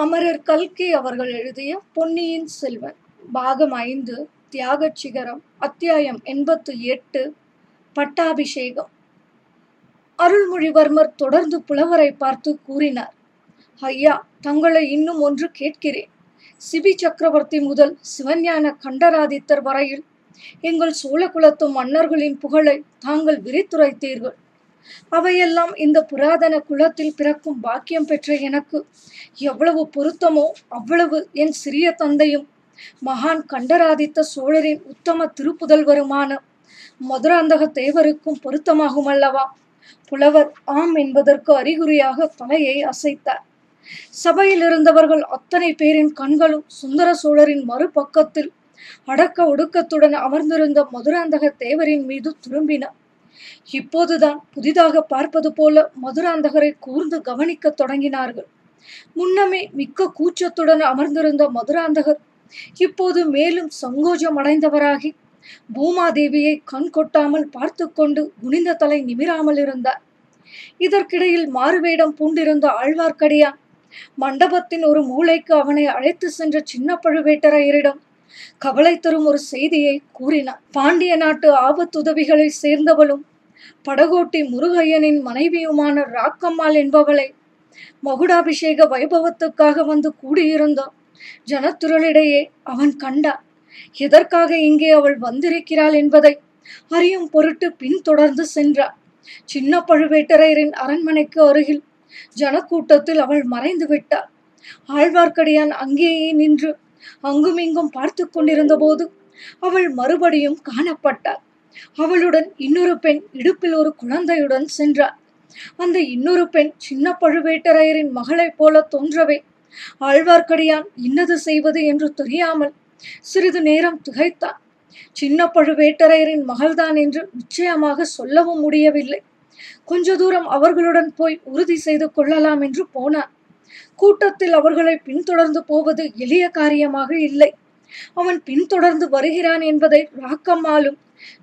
அமரர் கல்கி அவர்கள் எழுதிய பொன்னியின் செல்வன் பாகம் ஐந்து தியாகச் சிகரம் அத்தியாயம் எண்பத்து எட்டு பட்டாபிஷேகம். அருள்மொழிவர்மர் தொடர்ந்து புலவரை பார்த்து கூறினார் ஐயா தங்களை இன்னும் ஒன்று கேட்கிறேன். சிபி சக்கரவர்த்தி முதல் சிவஞான கண்டராதித்தர் வரையில் எங்கள் சோழகுலத்து மன்னர்களின் புகழை தாங்கள் விரித்துரைத்தீர்கள். அவையெல்லாம் இந்த புராதன குலத்தில் பிறக்கும் பாக்கியம் பெற்ற எனக்கு. எவ்வளவு பொருத்தமோ அவ்வளவு என் சிறிய தந்தையும் மகான் கண்டராதித்த சோழரின் உத்தம திருப்புதல்வருமான மதுராந்தக தேவருக்கும் பொருத்தமாகும் அல்லவா புலவர் ஆம் என்பதற்கு அறிகுறியாக தலையை அசைத்தார். சபையில் இருந்தவர்கள் அத்தனை பேரின் கண்களும் சுந்தர சோழரின் மறுபக்கத்தில் அடக்க ஒடுக்கத்துடன் அமர்ந்திருந்த மதுராந்தக தேவரின் மீது திரும்பின. இப்போதுதான் புதிதாக பார்ப்பது போல மதுராந்தகரை கூர்ந்து கவனிக்கத் தொடங்கினார்கள். முன்னமே மிக்க கூச்சத்துடன் அமர்ந்திருந்த மதுராந்தகர் இப்போது மேலும் சங்கோஜம் அடைந்தவராகி பூமாதேவியை கண் கொட்டாமல் பார்த்து கொண்டு குனிந்த தலை நிமிராமல் இருந்தார். இதற்கிடையில் மாறுவேடம் பூண்டிருந்த ஆழ்வார்க்கடியான் மண்டபத்தின் ஒரு மூளைக்கு அவனை அழைத்து சென்ற சின்ன பழுவேட்டரையரிடம் கவலை தரும் ஒரு செய்தியை கூறினார் பாண்டிய நாட்டு ஆபத்துதவிகளை சேர்ந்தவளும் படகோட்டி முருகையனின் மனைவியுமான ராக்கம்மாள் என்பவளை மகுடாபிஷேக வைபவத்துக்காக வந்து கூடியிருந்தோம் ஜனத்துரளிடையே அவன் கண்டான் எதற்காக இங்கே அவள் வந்திருக்கிறாள் என்பதை அறியும் பொருட்டு பின்தொடர்ந்து சென்றார் சின்ன பழுவேட்டரையரின் அரண்மனைக்கு அருகில் ஜனக்கூட்டத்தில் அவள் மறைந்து விட்டாள் ஆழ்வார்க்கடியான் அங்கேயே நின்று அங்குமிங்கும் பார்த்து கொண்டிருந்த போது அவள் மறுபடியும் காணப்பட்டாள். அவளுடன் இன்னொரு பெண் இடுப்பில் ஒரு குழந்தையுடன் சென்றார் அந்த இன்னொரு பெண் சின்ன பழுவேட்டரையரின் மகளைப் போல தோன்றவே ஆழ்வார்க்கடியான் இன்னது செய்வது என்று தெரியாமல் சிறிது நேரம் திகைத்தான் சின்ன பழுவேட்டரையரின் மகள்தான் என்று நிச்சயமாக சொல்லவும் முடியவில்லை. கொஞ்ச தூரம் அவர்களுடன் போய் உறுதி செய்து கொள்ளலாம் என்று போனான் கூட்டத்தில் அவர்களை பின்தொடர்ந்து போவது எளிய காரியமாக இல்லை. அவன் பின்தொடர்ந்து வருகிறான் என்பதை ராக்கம்மாலும்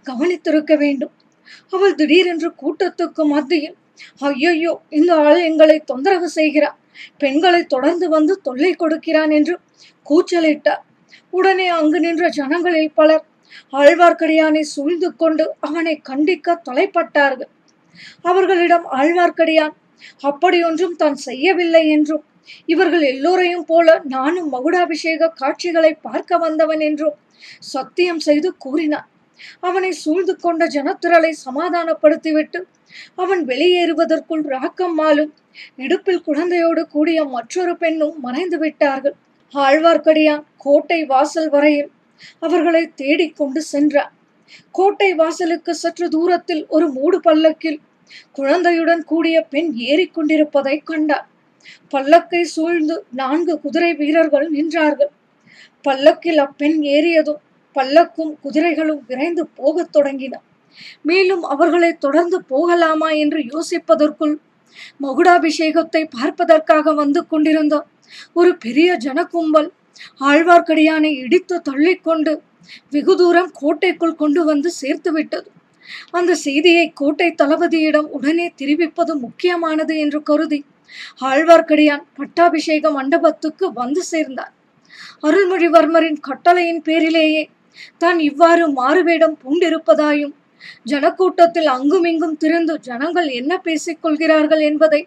கவனித்திருக்க வேண்டும். அவள் திடீரென்று கூட்டத்துக்கு மத்தியில் ஐயையோ இந்த ஆள் எங்களை தொந்தரவு செய்கிறான் பெண்களை தொடர்ந்து வந்து தொல்லை கொடுக்கிறான் என்று கூச்சலிட்டார். உடனே அங்கு நின்ற ஜனங்களில் பலர் ஆழ்வார்க்கடியானை சூழ்ந்து கொண்டு அவனை கண்டிக்க தலைப்பட்டார்கள். அவர்களிடம் ஆழ்வார்க்கடியான் அப்படியொன்றும் தான் செய்யவில்லை என்றும். இவர்கள் எல்லோரையும் போல நானும் மகுடாபிஷேக காட்சிகளை பார்க்க வந்தவன் என்றும் சத்தியம் செய்து கூறினான். அவனை சூழ்ந்து கொண்ட ஜனத்திரளை சமாதானப்படுத்திவிட்டு அவன் வெளியேறுவதற்குள் ராக்கம்மாலும் இடுப்பில் குழந்தையோடு கூடிய மற்றொரு பெண்ணும் மறைந்து விட்டார்கள். ஆழ்வார்க்கடியான் கோட்டை வாசல் வரையில் அவர்களை தேடிக்கொண்டு சென்றான். கோட்டை வாசலுக்கு சற்று தூரத்தில் ஒரு மூடு பல்லக்கில் குழந்தையுடன் கூடிய பெண் ஏறிக்கொண்டிருப்பதை கண்டார் பல்லக்கை சூழ்ந்து நான்கு குதிரை வீரர்கள் நின்றார்கள். பல்லக்கில் அப்பெண் ஏறியதும் பல்லக்கும் குதிரைகளும் விரைந்து போகத் தொடங்கின. மேலும் அவர்களை தொடர்ந்து போகலாமா என்று யோசிப்பதற்குள் மகுடாபிஷேகத்தை பார்ப்பதற்காக வந்து கொண்டிருந்த ஒரு பெரிய ஜனக்கும்பல் ஆழ்வார்க்கடியானை இடித்து தள்ளிக்கொண்டு வெகு தூரம் கோட்டைக்குள் கொண்டு வந்து சேர்த்து விட்டது அந்த செய்தியை கோட்டை தளபதியிடம் உடனே தெரிவிப்பது முக்கியமானது என்று கருதி ஆழ்வார்க்கடியான் பட்டாபிஷேக மண்டபத்துக்கு வந்து சேர்ந்தார். அருள்மொழிவர்மரின் கட்டளையின் பேரிலேயே தான் இவ்வாறு மாறுவேடம் பூண்டிருப்பதாயும் ஜனக்கூட்டத்தில் அங்குமிங்கும் திரிந்து ஜனங்கள் என்ன பேசிக் கொள்கிறார்கள் என்பதை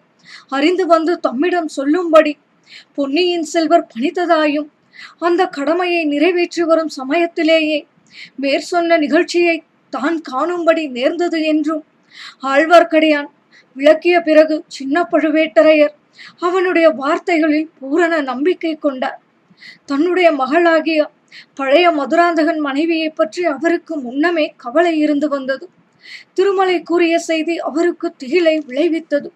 அறிந்து வந்து தம்மிடம் சொல்லும்படி பொன்னியின் செல்வர் பணித்ததாயும் அந்த கடமையை நிறைவேற்றி வரும் சமயத்திலேயே மேற்சொன்ன நிகழ்ச்சியை தான் காணும்படி நேர்ந்தது என்றும். ஆழ்வார்க்கடியான் விளக்கிய பிறகு சின்ன பழுவேட்டரையர் அவனுடைய வார்த்தைகளில் பூரண நம்பிக்கை கொண்டார். தன்னுடைய மகளாகிய பழைய மதுராந்தகன் மனைவியை பற்றி அவருக்கு முன்னமே கவலை இருந்து வந்தது. திருமலை கூறிய செய்தி அவருக்கு திகிலை விளைவித்தது.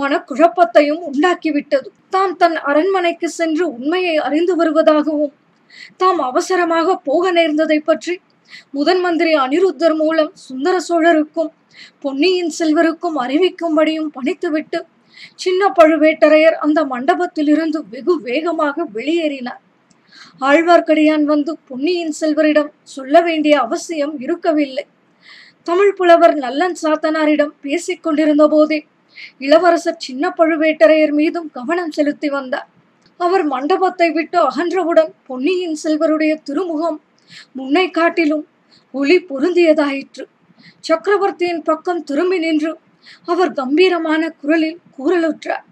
மனக்குழப்பத்தையும் உண்டாக்கிவிட்டது. தாம் தன் அரண்மனைக்கு சென்று உண்மையை அறிந்து வருவதாகவும் தாம் அவசரமாக போக நேர்ந்ததை பற்றி முதன் மந்திரி அனிருத்தர் மூலம் சுந்தர சோழருக்கும் பொன்னியின் செல்வருக்கும் அறிவிக்கும்படியும் பணித்துவிட்டு சின்ன பழுவேட்டரையர் அந்த மண்டபத்திலிருந்து வெகு வேகமாக வெளியேறினார். ஆழ்வார்க்கடியான் வந்து பொன்னியின் செல்வரிடம் சொல்ல வேண்டிய அவசியம் இருக்கவில்லை. தமிழ் புலவர் நல்லன் சாத்தனாரிடம் பேசிக் கொண்டிருந்த போதே இளவரசர் சின்ன பழுவேட்டரையர் மீதும் கவனம் செலுத்தி வந்தார். அவர் மண்டபத்தை விட்டு அகன்றவுடன் பொன்னியின் செல்வருடைய திருமுகம் முன்னை காட்டிலும் ஒளி பொருந்தியதாயிற்று. சக்கரவர்த்தியின் பக்கம் திரும்பி நின்று அவர் கம்பீரமான குரலில் கூறலுற்றார்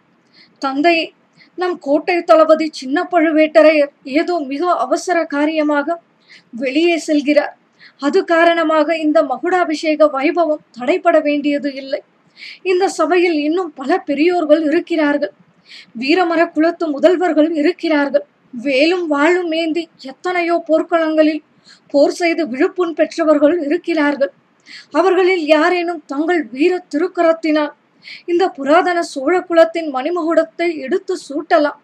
தந்தையே நம் கோட்டை தளபதி சின்ன பழுவேட்டரையர் ஏதோ மிக அவசர காரியமாக வெளியே செல்கிறார். அது காரணமாக இந்த மகுடாபிஷேக வைபவம் தடைபட வேண்டியது இல்லை. இந்த சபையில் இன்னும் பல பெரியோர்கள் இருக்கிறார்கள். வீரமர குலத்து முதல்வர்கள் இருக்கிறார்கள். வேலும் வாழும் ஏந்தி எத்தனையோ போர்க்களங்களில் போர் செய்து விழுப்புண் பெற்றவர்கள் இருக்கிறார்கள். அவர்களில் யாரேனும் தங்கள் வீர திருக்கரத்தினால் இந்த புராதன சோழ குலத்தின் மணிமகுடத்தை எடுத்து சூட்டலாம்.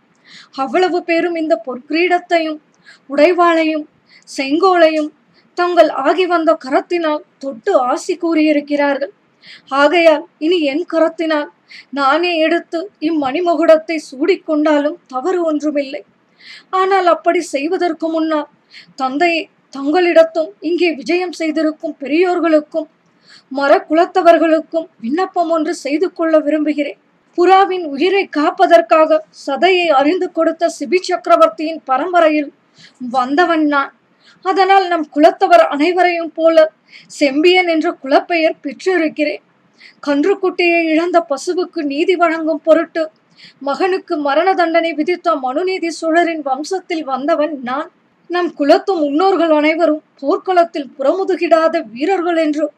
அவ்வளவு பேரும் இந்த பொற்கிரீடத்தையும் உடைவாளையும் செங்கோலையும் தங்கள் ஆகி வந்த கரத்தினால் தொட்டு ஆசி கூறியிருக்கிறார்கள். ஆகையால் இனி என் கரத்தினால் நானே எடுத்து இம்மணிமகுடத்தை சூடிக்கொண்டாலும் தவறு ஒன்றுமில்லை. ஆனால் அப்படி செய்வதற்கு முன்னால் தந்தையை தங்களிடத்தும் இங்கே விஜயம் செய்திருக்கும் பெரியோர்களுக்கும் மர குலத்தவர்களுக்கும் விண்ணப்பம் ஒன்று செய்து கொள்ள விரும்புகிறேன். புறாவின் உயிரை காப்பதற்காக சதையை அறிந்து கொடுத்த சிபி சக்கரவர்த்தியின் பரம்பரையில் வந்தவன் நான். அதனால் நம் குலத்தவர் அனைவரையும் போல செம்பியன் என்ற குலப்பெயர் பெற்றிருக்கிறேன். கன்றுக்குட்டியை இழந்த பசுவுக்கு நீதி வழங்கும் பொருட்டு மகனுக்கு மரண தண்டனை விதித்த மனுநீதி சோழரின் வம்சத்தில் வந்தவன் நான். நம் குலத்து முன்னோர்கள் அனைவரும் போர்க்களத்தில் புறமுதுகிடாத வீரர்கள் என்று.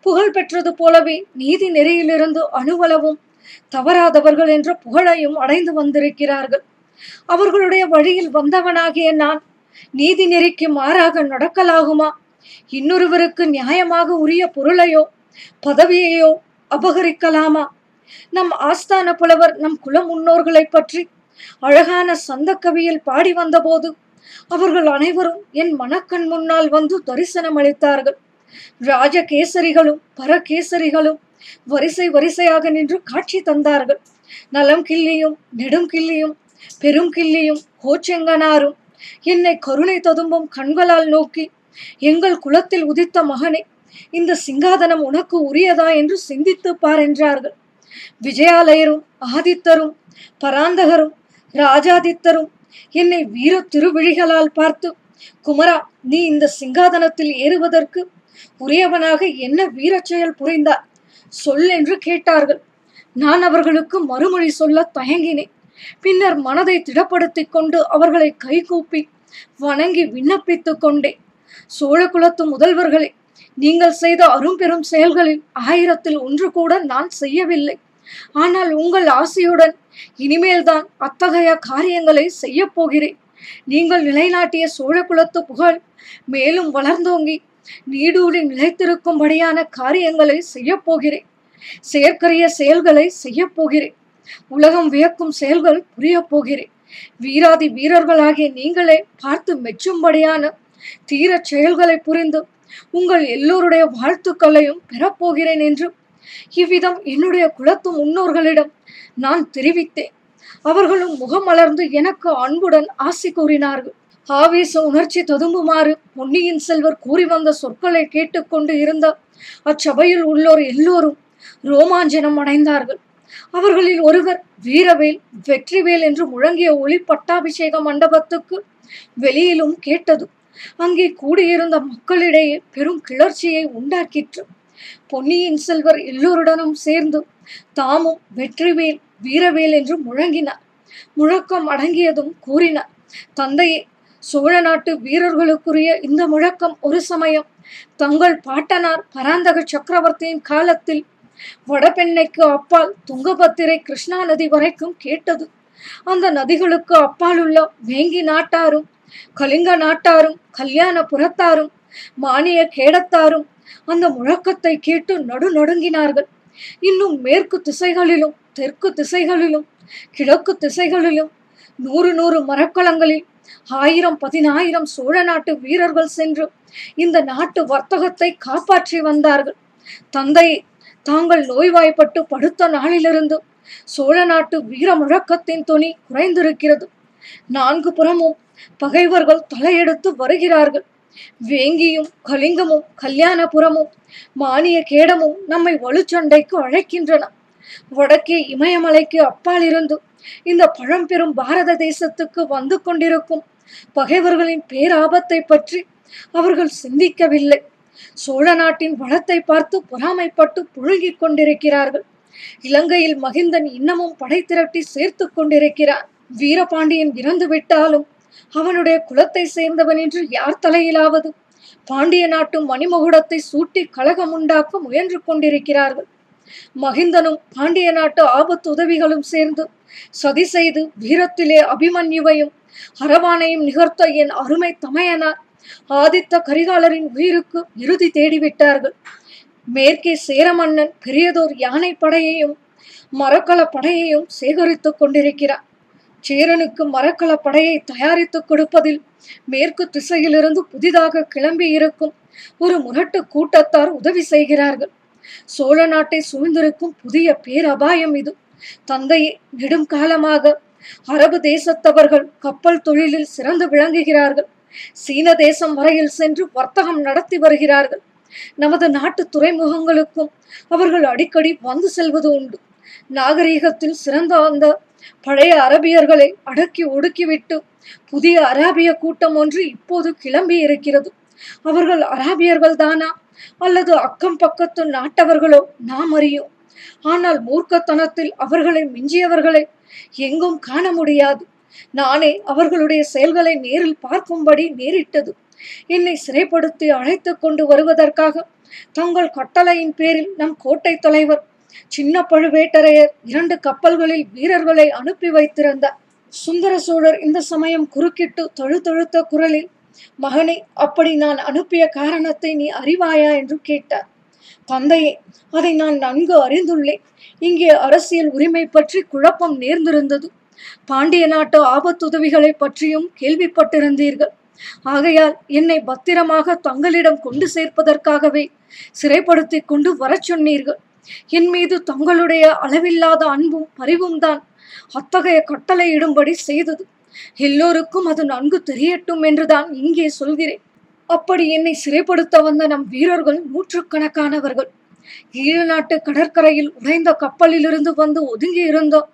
புகழ் பெற்றது போலவே நீதி நெறியிலிருந்து அணுவளவும் தவறாதவர்கள் என்ற புகழையும் அடைந்து வந்திருக்கிறார்கள். அவர்களுடைய வழியில் வந்தவனாகிய நான். நீதி நெறிக்கு மாறாக நடக்கலாகுமா? இன்னொருவருக்கு நியாயமாக உரிய பொருளையோ பதவியையோ அபகரிக்கலாமா? நம் ஆஸ்தான புலவர் நம் குல முன்னோர்களை பற்றி அழகான சந்த கவியில் பாடி வந்தபோது அவர்கள் அனைவரும் என் மனக்கண் முன்னால் வந்து தரிசனம் அளித்தார்கள். ராஜகேசரிகளும் பரகேசரிகளும் வரிசை வரிசையாக நின்று காட்சி தந்தார்கள். நலம் கிள்ளியும் நெடும் கிள்ளியும் பெரும் கிள்ளியும் கோச்செங்கனாரும் என்னை கருணை ததும்பும் கண்களால் நோக்கி எங்கள் குலத்தில் உதித்த மகனே இந்த சிங்காதனம் உனக்கு உரியதா? என்று சிந்தித்து பார் என்றார்கள். விஜயாலயரும் ஆதித்தரும் பராந்தகரும் ராஜாதித்தரும் என்னை வீர திருவிழிகளால் பார்த்து குமரா நீ இந்த சிங்காதனத்தில் ஏறுவதற்கு உரியவனாக என்ன வீரச் செயல் புரிந்தார் சொல் என்று கேட்டார்கள். நான் அவர்களுக்கு மறுமொழி சொல்ல தயங்கினேன். பின்னர் மனதை திடப்படுத்திக் கொண்டு அவர்களை கைகூப்பி வணங்கி விண்ணப்பித்துக் கொண்டேன். சோழ குலத்து முதல்வர்களே நீங்கள் செய்த அரும்பெரும் செயல்களில் ஆயிரத்தில் ஒன்று கூட நான் செய்யவில்லை. ஆனால் உங்கள் ஆசையுடன் இனிமேல்தான் அத்தகைய காரியங்களை செய்ய போகிறேன். நீங்கள் நிலைநாட்டிய சோழ குலத்து புகழ் மேலும் வளர்ந்தோங்கி நீடூழி நிலைத்திருக்கும்படியான காரியங்களை செய்ய போகிறேன். செயற்கரிய செயல்களை செய்ய போகிறேன். உலகம் வியக்கும் செயல்கள் புரிய போகிறேன். வீராதி வீரர்களாகிய நீங்களே பார்த்து மெச்சும்படியான தீரச் செயல்களை புரிந்து உங்கள் எல்லோருடைய வாழ்த்துக்களையும் பெறப்போகிறேன் என்று. இவ்விதம் என்னுடைய குலத்து முன்னோர்களிடம் நான் தெரிவித்தேன். அவர்களும் முகமலர்ந்து எனக்கு அன்புடன் ஆசி கூறினார்கள். ஆவேச உணர்ச்சி ததும்புமாறு பொன்னியின் செல்வர் கூறி வந்த சொற்களை கேட்டுக்கொண்டு இருந்த அச்சபையில் உள்ளோர் எல்லோரும் ரோமாஞ்சனம் அடைந்தார்கள். அவர்களில் ஒருவர் வீரவேல் வெற்றிவேல் என்று முழங்கிய ஒளி பட்டாபிஷேக மண்டபத்துக்கு வெளியிலும் கேட்டது. அங்கே கூடியிருந்த மக்களிடையே பெரும் கிளர்ச்சியை உண்டாக்கிற்று. பொன்னியின் செல்வர் எல்லோருடனும் சேர்ந்து தாமும் வெற்றிவேல் வீரவேல் என்று முழங்கினார். முழக்கம் அடங்கியதும் கூறினார் தந்தையே சோழ நாட்டு வீரர்களுக்குரிய இந்த முழக்கம் ஒரு சமயம். தங்கள் பாட்டனார் பராந்தக சக்கரவர்த்தியின் காலத்தில் வடபெண்ணைக்கு அப்பால் துங்கபத்திரை கிருஷ்ணா நதி வரைக்கும் கேட்டது. அந்த நதிகளுக்கு அப்பால் உள்ள வேங்கி நாட்டாரும் கலிங்க நாட்டாரும் கல்யாண புறத்தாரும் மானிய கேடத்தாரும் அந்த முழக்கத்தை கேட்டு நடு நடுங்கினார்கள். இன்னும் மேற்கு திசைகளிலும் தெற்கு திசைகளிலும் கிழக்கு திசைகளிலும் நூறு நூறு மரக்கலங்களில் ஆயிரம் பதினாயிரம் சோழ நாட்டு வீரர்கள் சென்று இந்த நாட்டு வர்த்தகத்தை காப்பாற்றி வந்தார்கள். தந்தை தாங்கள் நோய்வாய்ப்பட்டு படுத்த நாளிலிருந்து சோழ நாட்டு வீர முழக்கத்தின் துணி குறைந்திருக்கிறது. நான்கு புறமும் பகைவர்கள் தலையெடுத்து வருகிறார்கள். வேங்கியும் கலிங்கமும் கல்யாணபுரமும் மானிய கேடமும் நம்மை வலுச்சண்டைக்கு அழைக்கின்றன. வடக்கே இமயமலைக்கு அப்பால் இருந்து இந்த பழம்பெரும் பாரத தேசத்துக்கு வந்து கொண்டிருக்கும் பகைவர்களின் பேராபத்தை பற்றி அவர்கள் சிந்திக்கவில்லை. சோழ நாட்டின் வளத்தை பார்த்து பொறாமைப்பட்டு புழுகிக் கொண்டிருக்கிறார்கள். இலங்கையில் மகிந்தன் இன்னமும் படை திரட்டி சேர்த்து கொண்டிருக்கிறார் வீரபாண்டியன் இறந்து விட்டாலும் அவனுடைய குலத்தை சேர்ந்தவன் என்று யார் தலையிலாவது? பாண்டிய நாட்டு மணிமகுடத்தை சூட்டி கலகம் உண்டாக்க முயன்று கொண்டிருக்கிறார்கள். மகிந்தனும் பாண்டிய நாட்டு ஆபத்து உதவிகளும் சேர்ந்து சதி செய்து வீரத்திலே அபிமன்யுவையும் அரவானையும் நிகர்த்த என் அருமை தமையனார் ஆதித்த கரிகாலரின் உயிருக்கு இறுதி தேடிவிட்டார்கள். மேற்கே சேரமன்னன் பெரியதோர் யானை படையையும் மரக்கல படையையும் சேகரித்துக் கொண்டிருக்கிறார். சேரனுக்கு மரக்கல படையை தயாரித்துக் கொடுப்பதில் மேற்கு திசையிலிருந்து புதிதாக கிளம்பி இருக்கும் ஒரு முரட்டு கூட்டத்தார் உதவி செய்கிறார்கள். சோழ நாட்டை சூழ்ந்திருக்கும் புதிய பேரபாயம் இது. தந்தையை நெடும் காலமாக அரபு தேசத்தவர்கள் கப்பல் தொழிலில் சிறந்து விளங்குகிறார்கள். சீன தேசம் வரையில் சென்று வர்த்தகம் நடத்தி வருகிறார்கள். நமது நாட்டு துறைமுகங்களுக்கும் அவர்கள் அடிக்கடி வந்து செல்வது உண்டு. நாகரீகத்தில் சிறந்த அந்த பழைய அரபியர்களை அடக்கி ஒடுக்கிவிட்டு புதிய அராபிய கூட்டம் ஒன்று இப்போது கிளம்பி இருக்கிறது. அவர்கள் அராபியர்கள் தானா? அல்லது அக்கம் பக்கத்து நாட்டவர்களோ நாம் அறியும். ஆனால் மூர்க்கத்தனத்தில் அவர்களை மிஞ்சியவர்களை எங்கும் காண முடியாது. நானே அவர்களுடைய செயல்களை நேரில் பார்க்கும்படி நேரிட்டது. என்னை சிறைப்படுத்தி அழைத்து கொண்டு வருவதற்காக தங்கள் கட்டளையின் பேரில் நம் கோட்டை தலைவர் சின்ன பழுவேட்டரையர் இரண்டு கப்பல்களில் வீரர்களை அனுப்பி வைத்திருந்தார் சுந்தர சோழர் இந்த சமயம் குறுக்கிட்டு தொழுதொழுத்த குரலில் மகனே அப்படி நான் அனுப்பிய காரணத்தை நீ அறிவாயா? என்று கேட்டார். தந்தையே அதை நான் நன்கு அறிந்துள்ளேன். இங்கே அரசியல் உரிமை பற்றி குழப்பம் நேர்ந்திருந்தது. பாண்டிய நாட்டு ஆபத்துதவிகளை பற்றியும் கேள்விப்பட்டிருந்தீர்கள். ஆகையால் என்னை பத்திரமாக தங்களிடம் கொண்டு சேர்ப்பதற்காகவே சிறைப்படுத்தி கொண்டு வரச் சொன்னீர்கள். என் மீது தங்களுடைய அளவில்லாத அன்பும் பரிவும் தான். அத்தகைய கட்டளையிடும்படி செய்தது. எல்லோருக்கும் அது நன்கு தெரியட்டும் என்றுதான் இங்கே சொல்கிறேன். அப்படி என்னை சிறைப்படுத்த வந்த நம் வீரர்கள் நூற்றுக்கணக்கானவர்கள். ஈழ நாட்டு கடற்கரையில் உடைந்த கப்பலிலிருந்து வந்து ஒதுங்கி இருந்தோம்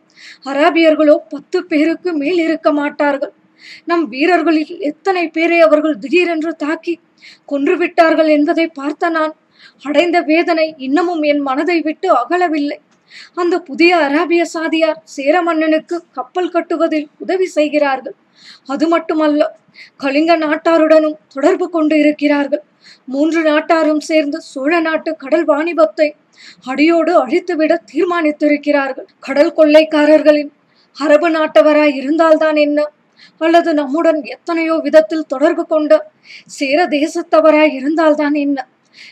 அராபியர்களோ பத்து பேருக்கு மேல் இருக்க மாட்டார்கள். நம் வீரர்களில் எத்தனை பேரை அவர்கள் திடீரென்று தாக்கி கொன்றுவிட்டார்கள் என்பதை பார்த்த நான் அடைந்த வேதனை இன்னமும் என் மனதை விட்டு அகலவில்லை. அந்த புதிய அராபிய சாதியார் சேர மன்னனுக்கு கப்பல் கட்டுவதில் உதவி செய்கிறார்கள். அது மட்டுமல்ல கலிங்க நாட்டாருடனும் தொடர்பு கொண்டு இருக்கிறார்கள். மூன்று நாட்டாரும் சேர்ந்து சோழ நாட்டு கடல் வாணிபத்தை அடியோடு அழித்துவிட தீர்மானித்திருக்கிறார்கள். கடல் கொள்ளைக்காரர்களின் அரபு நாட்டவராய் இருந்தால்தான் என்ன? அல்லது நம்முடன் எத்தனையோ விதத்தில் தொடர்பு கொண்ட சேர தேசத்தவராய் இருந்தால்தான் என்ன?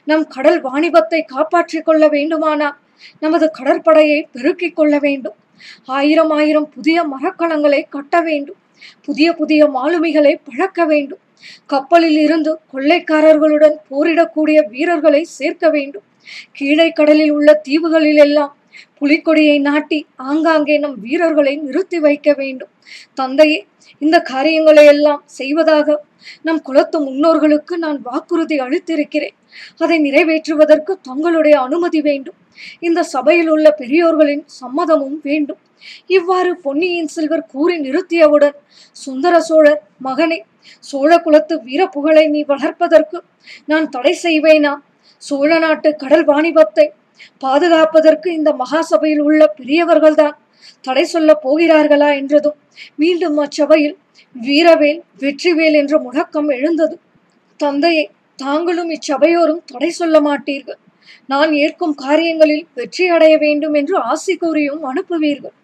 நம் கடல் வாணிபத்தை காப்பாற்றிக் கொள்ள வேண்டுமானால் நமது கடற்படையை பெருக்கிக் கொள்ள வேண்டும். ஆயிரம் ஆயிரம் புதிய மரக்கலங்களை கட்ட வேண்டும். புதிய புதிய மாலுமிகளை பழக்க வேண்டும். கப்பலில் இருந்து கொள்ளைக்காரர்களுடன் போரிடக்கூடிய வீரர்களை சேர்க்க வேண்டும். கீழே கடலில் உள்ள தீவுகளில் எல்லாம் புலிக்கொடியை நாட்டி ஆங்காங்கே நம் வீரர்களை நிறுத்தி வைக்க வேண்டும். தந்தையே இந்த காரியங்களை எல்லாம் செய்வதாக நம் குலத்து முன்னோர்களுக்கு நான் வாக்குறுதி அளித்திருக்கிறேன். அதை நிறைவேற்றுவதற்கு தங்களுடைய அனுமதி வேண்டும். இந்த சபையில் உள்ள பெரியோர்களின் சம்மதமும் வேண்டும். இவ்வாறு பொன்னியின் செல்வர் கூறி நிறுத்தியவுடன் சுந்தர சோழர் மகனே சோழ குலத்து வீரப்புகழை நீ வளர்ப்பதற்கு நான் தடை செய்வேனா? சோழ நாட்டு கடல் வாணிபத்தை பாதுகாப்பதற்கு இந்த மகாசபையில் உள்ள பெரியவர்கள்தான் தடை சொல்ல போகிறார்களா என்றதும் மீண்டும் அச்சபையில் வீரவேல் வெற்றிவேல் என்ற முழக்கம் எழுந்தது. தந்தையை தாங்களும் இச்சபையோரும் தடை சொல்ல மாட்டீர்கள். நான் ஏற்கும் காரியங்களில் வெற்றி அடைய வேண்டும் என்று ஆசி கூறியும் அனுப்புவீர்கள்.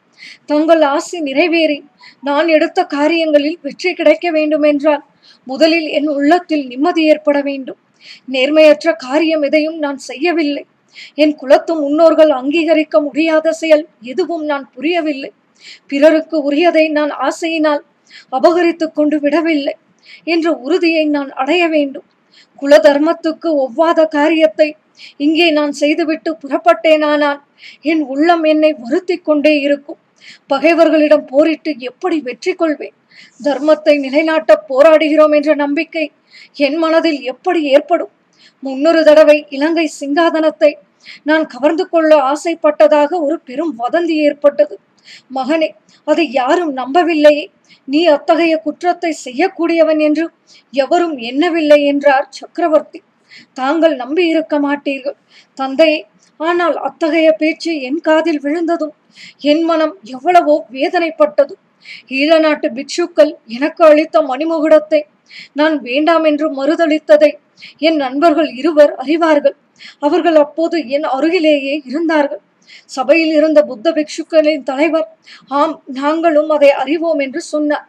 தங்கள் ஆசி நிறைவேறி நான் எடுத்த காரியங்களில் வெற்றி கிடைக்க வேண்டும் என்றால் முதலில் என் உள்ளத்தில் நிம்மதி ஏற்பட வேண்டும். நேர்மையற்ற காரியம் எதையும் நான் செய்யவில்லை. என் குலத்து முன்னோர்கள் அங்கீகரிக்க முடியாத செயல் எதுவும் நான் புரியவில்லை. பிறருக்கு உரியதை நான் ஆசையினால் அபகரித்துக் கொண்டு விடவில்லை. என்ற உறுதியை நான் அடைய வேண்டும். குல தர்மத்துக்கு ஒவ்வாத காரியத்தை இங்கே நான் செய்துவிட்டு புறப்பட்டேனானால் என் உள்ளம் என்னை வருத்தி கொண்டே இருக்கும். பகைவர்களிடம் போரிட்டு எப்படி வெற்றி கொள்வேன்? தர்மத்தை நிலைநாட்ட போராடுகிறோம் என்ற நம்பிக்கை என் மனதில் எப்படி ஏற்படும்? முன்னொரு தடவை இலங்கை சிங்காதனத்தை நான் கவர்ந்து கொள்ள ஆசைப்பட்டதாக ஒரு பெரும் வதந்தி ஏற்பட்டது. மகனே அதை யாரும் நம்பவில்லையே நீ அத்தகைய குற்றத்தை செய்யக்கூடியவன் என்று எவரும் எண்ணவில்லை என்றார் சக்கரவர்த்தி. தாங்கள் நம்பி இருக்க மாட்டீர்கள். தந்தையே ஆனால் அத்தகைய பேச்சு என் காதில் விழுந்ததும் என் மனம் எவ்வளவோ வேதனைப்பட்டது. ஈழ நாட்டு பிக்ஷுக்கள் எனக்கு அளித்த மணிமுகுடத்தை நான் வேண்டாம் என்று மறுதளித்ததை என் நண்பர்கள் இருவர் அறிவார்கள். அவர்கள் அப்போது என் அருகிலேயே இருந்தார்கள். சபையில் இருந்த புத்த பிக்ஷுக்களின் தலைவர் ஆம் நாங்களும் அதை அறிவோம் என்று சொன்னார்.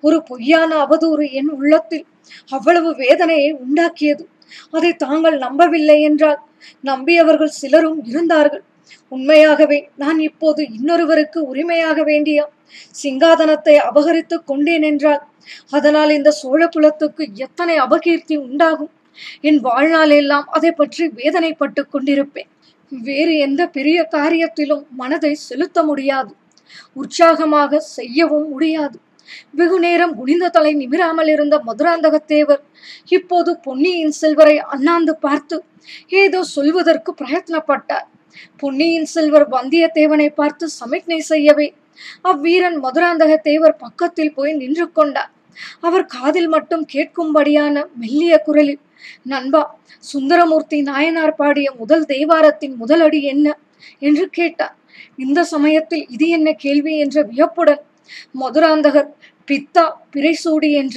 ஒரு பொய்யான அவதூறு என் உள்ளத்தில் அவ்வளவு வேதனையை உண்டாக்கியது. அதை தாங்கள் நம்பவில்லை என்றால் நம்பியவர்கள் சிலரும் இருந்தார்கள். உண்மையாகவே நான் இப்போது இன்னொருவருக்கு உரிமையாக வேண்டிய சிங்காதனத்தை அபகரித்துக் கொண்டேன் என்றால் அதனால் இந்த சோழ குலத்துக்கு எத்தனை அபகீர்த்தி உண்டாகும்? என் வாழ்நாளெல்லாம் அதை பற்றி வேதனைப்பட்டு கொண்டிருப்பேன். வேறு எந்த பெரிய காரியத்திலும் மனதை செலுத்த முடியாது. உற்சாகமாக செய்யவும் முடியாது. வெகு நேரம் குனிந்த தலை நிமிராமல் இருந்த மதுராந்தகத்தேவர் இப்போது பொன்னியின் செல்வரை அண்ணாந்து பார்த்து ஏதோ சொல்வதற்கு பிரயத்னப்பட்டார். பொன்னியின் செல்வர் வந்தியத்தேவனை பார்த்து சமிக்ஞை செய்யவே அவ்வீரன் மதுராந்தக தேவர் பக்கத்தில் போய் நின்று கொண்டார். அவர் காதில் மட்டும் கேட்கும்படியான மெல்லிய குரலில் நண்பா சுந்தரமூர்த்தி நாயனார் பாடிய முதல் தேவாரத்தின் முதலடி என்ன? என்று கேட்டார். இந்த சமயத்தில் இது என்ன கேள்வி? என்ற வியப்புடன் மதுராந்தகர் பித்தா பிறைசூடி என்ற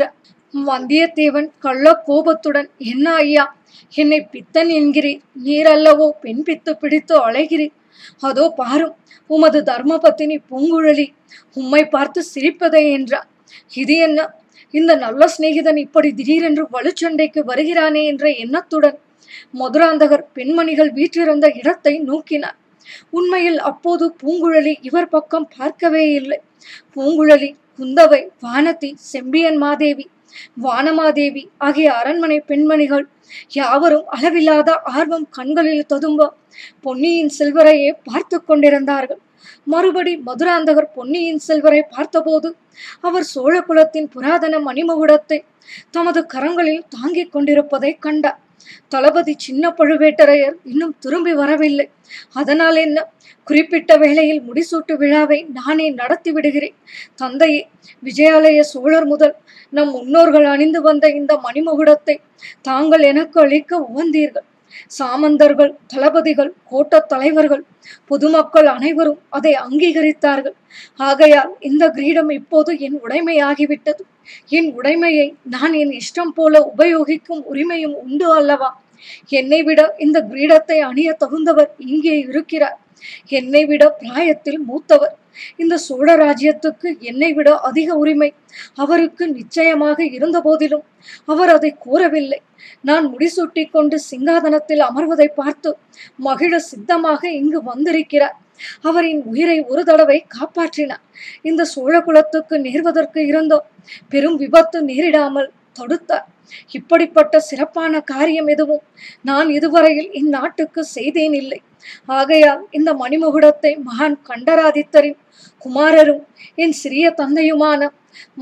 வந்தியத்தேவன் கள்ள கோபத்துடன் என்ன ஐயா என்னை பித்தன் என்கிறீர். நீர் அல்லவோ பெண் பித்து பிடித்து அலைகிறீர். அதோ பாரும் உமது தர்மபத்தினி பூங்குழலி உம்மை பார்த்து சிரிப்பதே என்றார். இது என்ன? இந்த நல்ல சிநேகிதன் இப்படி திடீரென்று வலுச்சண்டைக்கு வருகிறானே என்ற எண்ணத்துடன் மதுராந்தகர் பெண்மணிகள் வீற்றிருந்த இடத்தை நோக்கினார். உண்மையில் அப்போது பூங்குழலி இவர் பக்கம் பார்க்கவே இல்லை. பூங்குழலி குந்தவை வானதி செம்பியன் மாதேவி வானமாதேவி ஆகிய அரண்மனை பெண்மணிகள் யாவரும் அளவில்லாத ஆர்வம் கண்களில் ததும்ப பொன்னியின் செல்வரையே பார்த்து கொண்டிருந்தார்கள். மறுபடி மதுராந்தகர் பொன்னியின் செல்வரை பார்த்தபோது அவர் சோழ குலத்தின் புராதன மணிமகுடத்தை தமது கரங்களில் தாங்கிக் கொண்டிருப்பதை கண்டார். தளபதி சின்ன பழுவேட்டரையர் இன்னும் திரும்பி வரவில்லை. அதனால் என்ன? குறிப்பிட்ட வேளையில் முடிசூட்டு விழாவை நானே நடத்தி விடுகிறேன். தந்தையே விஜயாலய சோழர் முதல் நம் முன்னோர்கள் அணிந்து வந்த இந்த மணிமகுடத்தை தாங்கள் எனக்கு அளிக்க உவந்தீர்கள் சாமந்தர்கள் தளபதிகள் கோட்டத் தலைவர்கள் பொதுமக்கள் அனைவரும் அதை அங்கீகரித்தார்கள். ஆகையால் இந்த கிரீடம் இப்போது என் உடைமையாகிவிட்டது. என் உடைமையை நான் என் இஷ்டம் போல உபயோகிக்கும் உரிமையும் உண்டு அல்லவா? என்னை விட இந்த கிரீடத்தை அணிய தகுந்தவர் இங்கே இருக்கிறார். என்னை விட பிராயத்தில் மூத்தவர். இந்த சோழ ராஜ்யத்துக்கு என்னை விட அதிக உரிமை. அவருக்கு நிச்சயமாக இருந்த போதிலும் அவர் அதை கூறவில்லை நான் முடிசூட்டி கொண்டு சிங்காதனத்தில் அமர்வதை பார்த்து மகிழ சித்தமாக இங்கு வந்திருக்கிறார். அவரின் உயிரை ஒரு தடவை காப்பாற்றினார். இந்த சோழ குலத்துக்கு நேர்வதற்கு இருந்த பெரும் விபத்து நேரிடாமல் தடுத்தார். இப்படிப்பட்ட சிறப்பான காரியம் எதுவும் நான் இதுவரையில் இந்நாட்டுக்கு செய்தேன் இல்லை. ஆகையால் இந்த மணிமகுடத்தை மகான் கண்டராதித்தரின் குமாரரும் என் சிறிய தந்தையுமான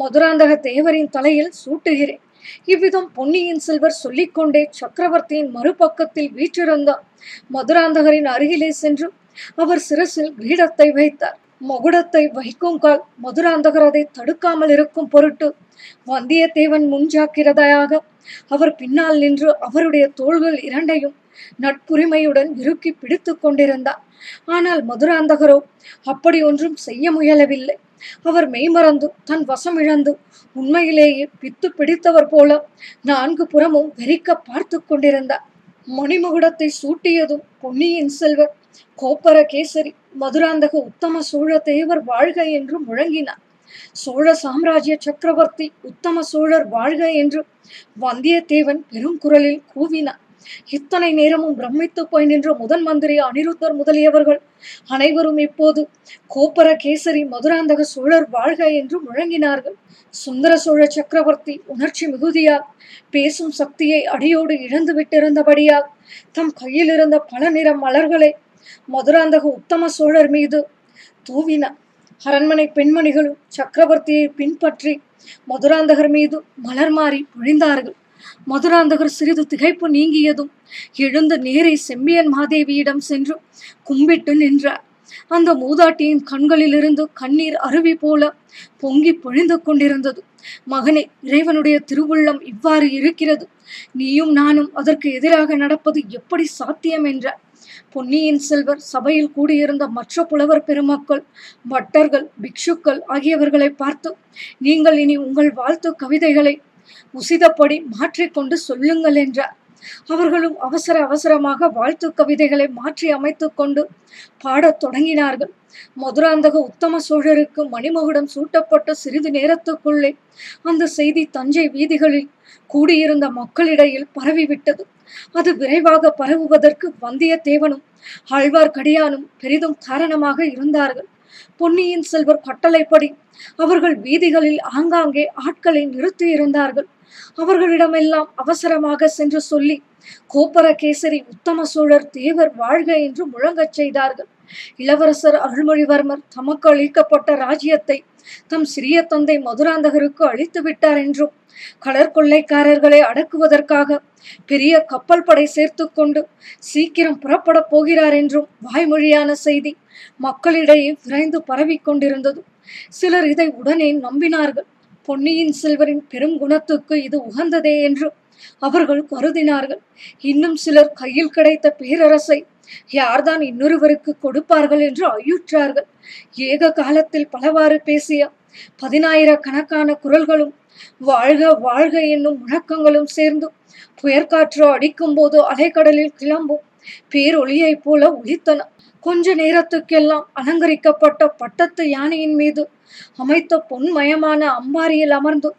மதுராந்தக தேவரின் தலையில் சூட்டுகிறேன். இவ்விதம் பொன்னியின் செல்வர் சொல்லிக்கொண்டே சக்கரவர்த்தியின் மறுபக்கத்தில் வீற்றிருந்தார். மதுராந்தகரின் அருகிலே சென்று அவர் சிரசில் கிரீடத்தை வைத்தார். மகுடத்தை வைக்கும் கால் மதுராந்தகர் அதை தடுக்காமல் இருக்கும் பொருட்டு வந்தியத்தேவன் முன்ஜாக்கிரதையாக அவர் பின்னால் நின்று அவருடைய தோள்கள் இரண்டையும் நட்புரிமையுடன் இறுக்கி பிடித்து கொண்டிருந்தார். ஆனால் மதுராந்தகரோ அப்படி ஒன்றும் செய்ய முயலவில்லை. அவர் மெய்மறந்து தன் வசம் இழந்து உண்மையிலேயே பித்து பிடித்தவர் போல நான்கு புறமும் வெறிக்க பார்த்து கொண்டிருந்தார். மணிமகுடத்தை சூட்டியதும் பொன்னியின் செல்வர் கோப்பர கேசரி மதுராந்தக உத்தம சோழ தேவர் வாழ்க என்று முழங்கினார். சோழ சாம்ராஜ்ய சக்கரவர்த்தி உத்தம சோழர் வாழ்க என்று வந்தியத்தேவன் பெரும் குரலில் கூவினார். இத்தனை நேரமும் பிரமித்து போய் நின்ற முதன் மந்திரி அனிருத்தர் முதலியவர்கள் அனைவரும் இப்போது கோப்பர கேசரி மதுராந்தக சோழர் வாழ்க என்று முழங்கினார்கள். சுந்தர சோழ சக்கரவர்த்தி உணர்ச்சி மிகுதியால் பேசும் சக்தியை அடியோடு இழந்து விட்டிருந்தபடியால் தம் கையில் இருந்த பல நிற மலர்களை மதுராந்தக உத்தம சோழர் மீது தூவின அரண்மனை பெண்மணிகளும் சக்கரவர்த்தியை பின்பற்றி மதுராந்தகர் மீது மலர் மாறி பொழிந்தார்கள் மதுராந்தகர் சிறிது திகைப்பு நீங்கியதும் எழுந்து நேரே செம்பியன் மாதேவியிடம் சென்று கும்பிட்டு நின்றார். அந்த மூதாட்டியின் கண்களிலிருந்து கண்ணீர் அருவி போல பொங்கி பொழிந்து கொண்டிருந்தது. மகனே இறைவனுடைய திருவுள்ளம் இவ்வாறு இருக்கிறது. நீயும் நானும் அதற்கு எதிராக நடப்பது எப்படி சாத்தியம்? என்றார். பொன்னியின் செல்வர் சபையில் கூடியிருந்த மற்ற புலவர் பெருமக்கள் பட்டர்கள் பிக்ஷுக்கள் ஆகியவர்களை பார்த்து நீங்கள் இனி உங்கள் வாழ்த்து கவிதைகளை உசிதப்படி மாற்றிக்கொண்டு சொல்லுங்கள் என்றார். அவர்களும் அவசர அவசரமாக வாழ்த்து கவிதைகளை மாற்றி அமைத்துக் கொண்டு பாடத் தொடங்கினார்கள். மதுராந்தக உத்தம சோழருக்கு மணிமகுடம் சூட்டப்பட்ட சிறிது நேரத்துக்குள்ளே அந்த செய்தி தஞ்சை வீதிகளில் கூடியிருந்த மக்களிடையில் பரவிவிட்டது. அது விரைவாக பரவுவதற்கு வந்தியத்தேவனும் ஆழ்வார்க்கடியானும் பெரிதும் காரணமாக இருந்தார்கள். பொன்னியின் செல்வர் கட்டளைப்படி அவர்கள் வீதிகளில் ஆங்காங்கே ஆட்களை நிறுத்தி இருந்தார்கள் அவர்களிடமெல்லாம் அவசரமாக சென்று சொல்லி கோப்பரகேசரி உத்தம சோழர் தேவர் வாழ்க என்று முழங்கச் செய்தார்கள். இளவரசர் அருள்மொழிவர்மர் தமக்கு அளிக்கப்பட்ட ராஜ்யத்தை தம் சிறிய தந்தை மதுராந்தகருக்கு அழித்து விட்டார் என்றும் கடற்கொள்ளைக்காரர்களை அடக்குவதற்காக பெரிய கப்பல் படை சேர்த்து கொண்டு சீக்கிரம் புறப்பட போகிறார் என்றும் வாய்மொழியான செய்தி மக்களிடையே விரைந்து பரவிக் கொண்டிருந்தது. சிலர் இதை உடனே நம்பினார்கள். பொன்னியின் செல்வரின் பெரும் குணத்துக்கு இது உகந்ததே என்று அவர்கள் கருதினார்கள். இன்னும் சிலர் கையில் கிடைத்த பேரரசை யார்தான் இன்னொருவருக்கு கொடுப்பார்கள் என்று ஐயுற்றார்கள் ஏக காலத்தில் பலவாறு பேசிய பதினாயிரக்கணக்கான குரல்களும் வாழ்க வாழ்க என்னும் முழக்கங்களும் சேர்ந்து புயற்காற்று அடிக்கும் போது அலைக்கடலில் கிளம்பும் பேரொளியைப் போல ஒளித்தன கொஞ்ச நேரத்துக்கெல்லாம் அலங்கரிக்கப்பட்ட பட்டத்து யானையின் மீது அமைத்த பொன்மயமான அம்பாரியில் அமர்ந்து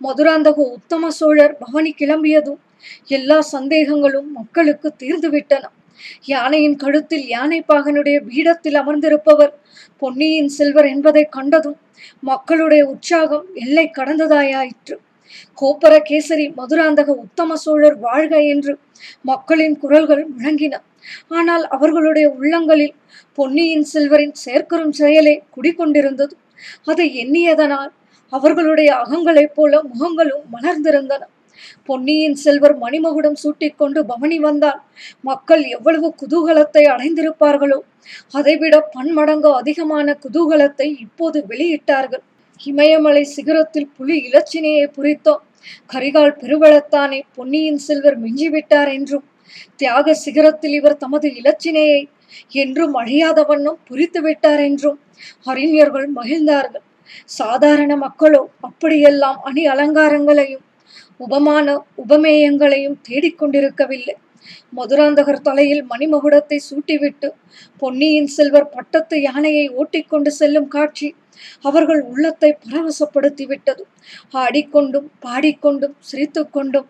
மதுராந்தக உத்தம சோழர் பவனி கிளம்பியதும் எல்லா சந்தேகங்களும் மக்களுக்கு தீர்ந்துவிட்டன. யானையின் கழுத்தில் யானைப்பாகனுடைய பீடத்தில் அமர்ந்திருப்பவர். பொன்னியின் செல்வர் என்பதை கண்டதும் மக்களுடைய உற்சாகம் எல்லை கடந்ததாயாயிற்று கோப்பர கேசரி மதுராந்தக உத்தம சோழர் வாழ்க என்று மக்களின் குரல்கள் முழங்கின. ஆனால் அவர்களுடைய உள்ளங்களில் பொன்னியின் செல்வரின் செயற்கரும் செயலே குடிக்கொண்டிருந்தது அதை எண்ணியதனால் அவர்களுடைய அகங்களைப் போல முகங்களும் மலர்ந்திருந்தன. பொன்னியின் செல்வர் மணிமகுடம் சூட்டிக்கொண்டு பவனி வந்தால் மக்கள் எவ்வளவு குதூகலத்தை அடைந்திருப்பார்களோ அதைவிட பன்மடங்கு அதிகமான குதூகலத்தை இப்போது வெளியிட்டார்கள். இமயமலை சிகரத்தில் புலி இலச்சினையை புரித்தோம். கரிகால் பெருவளத்தானே பொன்னியின் செல்வர் மிஞ்சிவிட்டார் என்றும் தியாக சிகரத்தில் இவர் தமது இலச்சினையை என்றும் அழியாத வண்ணம் புரித்து விட்டார் என்றும் அறிஞர்கள் மகிழ்ந்தார்கள். சாதாரண மக்களோ அப்படியெல்லாம் அணி அலங்காரங்களையும் உபமான உபமேயங்களையும் தேடிக்கொண்டிருக்கவில்லை. மதுராந்தகர் தலையில் மணிமகுடத்தை சூட்டிவிட்டு பொன்னியின் செல்வர் பட்டத்து யானையை ஓட்டிக்கொண்டு செல்லும் காட்சி அவர்கள் உள்ளத்தை பரவசப்படுத்தி விட்டது ஆடிக்கொண்டும் பாடிக்கொண்டும் சிரித்துக்கொண்டும்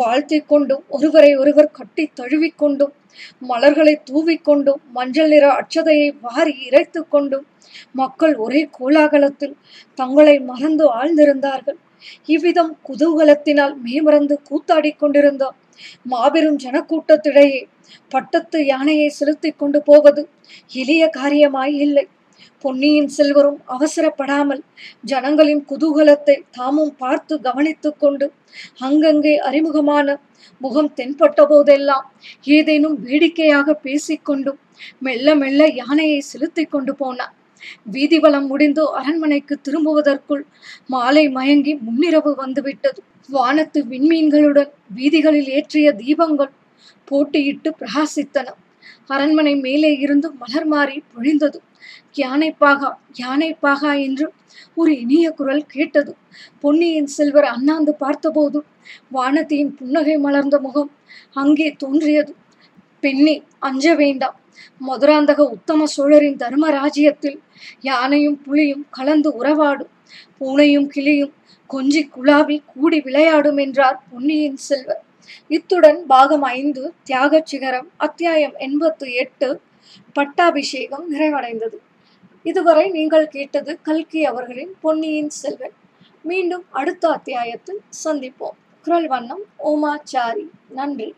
வாழ்த்திக் கொண்டும் ஒருவரை ஒருவர் கட்டி தழுவிக்கொண்டும் மலர்களை தூவிக்கொண்டும் மஞ்சள் நிற அட்சதையை வாரி இறைத்து கொண்டும் மக்கள் ஒரே கோலாகலத்தில் தங்களை மறந்து ஆழ்ந்திருந்தார்கள். இவ்விதம் குதூகலத்தினால் மேமறந்து கூத்தாடிக் கொண்டிருந்த மாபெரும் ஜனக்கூட்டத்திடையே பட்டத்து யானையை செலுத்தி கொண்டு போவது எளிய காரியமாய் இல்லை. பொன்னியின் செல்வரும் அவசரப்படாமல் ஜனங்களின் குதூகலத்தை தாமும் பார்த்து கவனித்துக் கொண்டு அங்கங்கே அறிமுகமான முகம் தென்பட்ட போதெல்லாம் ஏதேனும் வேடிக்கையாக பேசிக்கொண்டும் மெல்ல மெல்ல யானையை செலுத்திக் கொண்டு போனார் வீதிவலம் முடிந்து அரண்மனைக்கு திரும்புவதற்குள் மாலை மயங்கி முன்னிரவு வந்துவிட்டது. வானத்து விண்மீன்களுடன் வீதிகளில் ஏற்றிய தீபங்கள் போட்டியிட்டு பிரகாசித்தன. அரண்மனை மேலே இருந்து மலர் மாறி பொழிந்தது. யானை பாகா யானை பாகா என்று ஒரு இனிய குரல் கேட்டது. பொன்னியின் செல்வர் அண்ணாந்து பார்த்தபோது வானத்தியின் புன்னகை மலர்ந்த முகம் அங்கே தோன்றியது. பெண்ணே அஞ்ச வேண்டாம். மதுராந்தக உத்தம சோழரின் தர்ம ராஜ்யத்தில் யானையும் புலியும் கலந்து உறவாடும். பூனையும் கிளியும் கொஞ்சி குழாவி கூடி விளையாடும் என்றார் பொன்னியின் செல்வர் இத்துடன் பாகம் ஐந்து தியாகச் சிகரம் அத்தியாயம் எண்பத்து எட்டு பட்டாபிஷேகம் நிறைவடைந்தது. இதுவரை நீங்கள் கேட்டது கல்கி அவர்களின் பொன்னியின் செல்வன். மீண்டும் அடுத்த அத்தியாயத்தில் சந்திப்போம். குரல் வண்ணம் ஓமாச்சாரி நன்றி.